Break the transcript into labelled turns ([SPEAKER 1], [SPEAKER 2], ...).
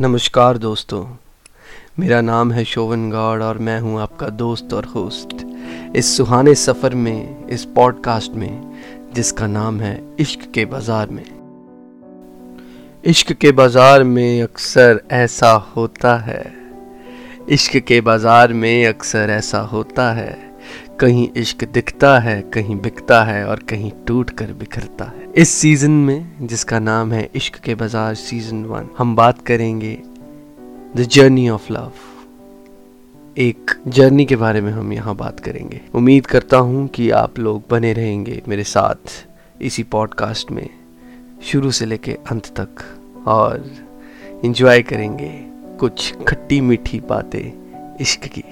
[SPEAKER 1] नमस्कार दोस्तों। मेरा नाम है शोवन गौड़ और मैं हूँ आपका दोस्त और होस्ट। इस सुहाने सफ़र में, इस पॉडकास्ट में, जिसका नाम है इश्क के बाज़ार में। इश्क के बाज़ार में अक्सर ऐसा होता है। इश्क के बाज़ार में अक्सर ऐसा होता है। कहीं इश्क दिखता है, कहीं बिकता है और कहीं टूट कर बिखरता है। इस सीज़न में, जिसका नाम है इश्क के बाज़ार सीज़न वन हम बात करेंगे द जर्नी ऑफ़ लव एक जर्नी के बारे में हम यहाँ बात करेंगे। उम्मीद करता हूँ कि आप लोग बने रहेंगे मेरे साथ इसी पॉडकास्ट में, शुरू से लेके अंत तक, और इन्जॉय करेंगे कुछ खट्टी मीठी बातें इश्क की।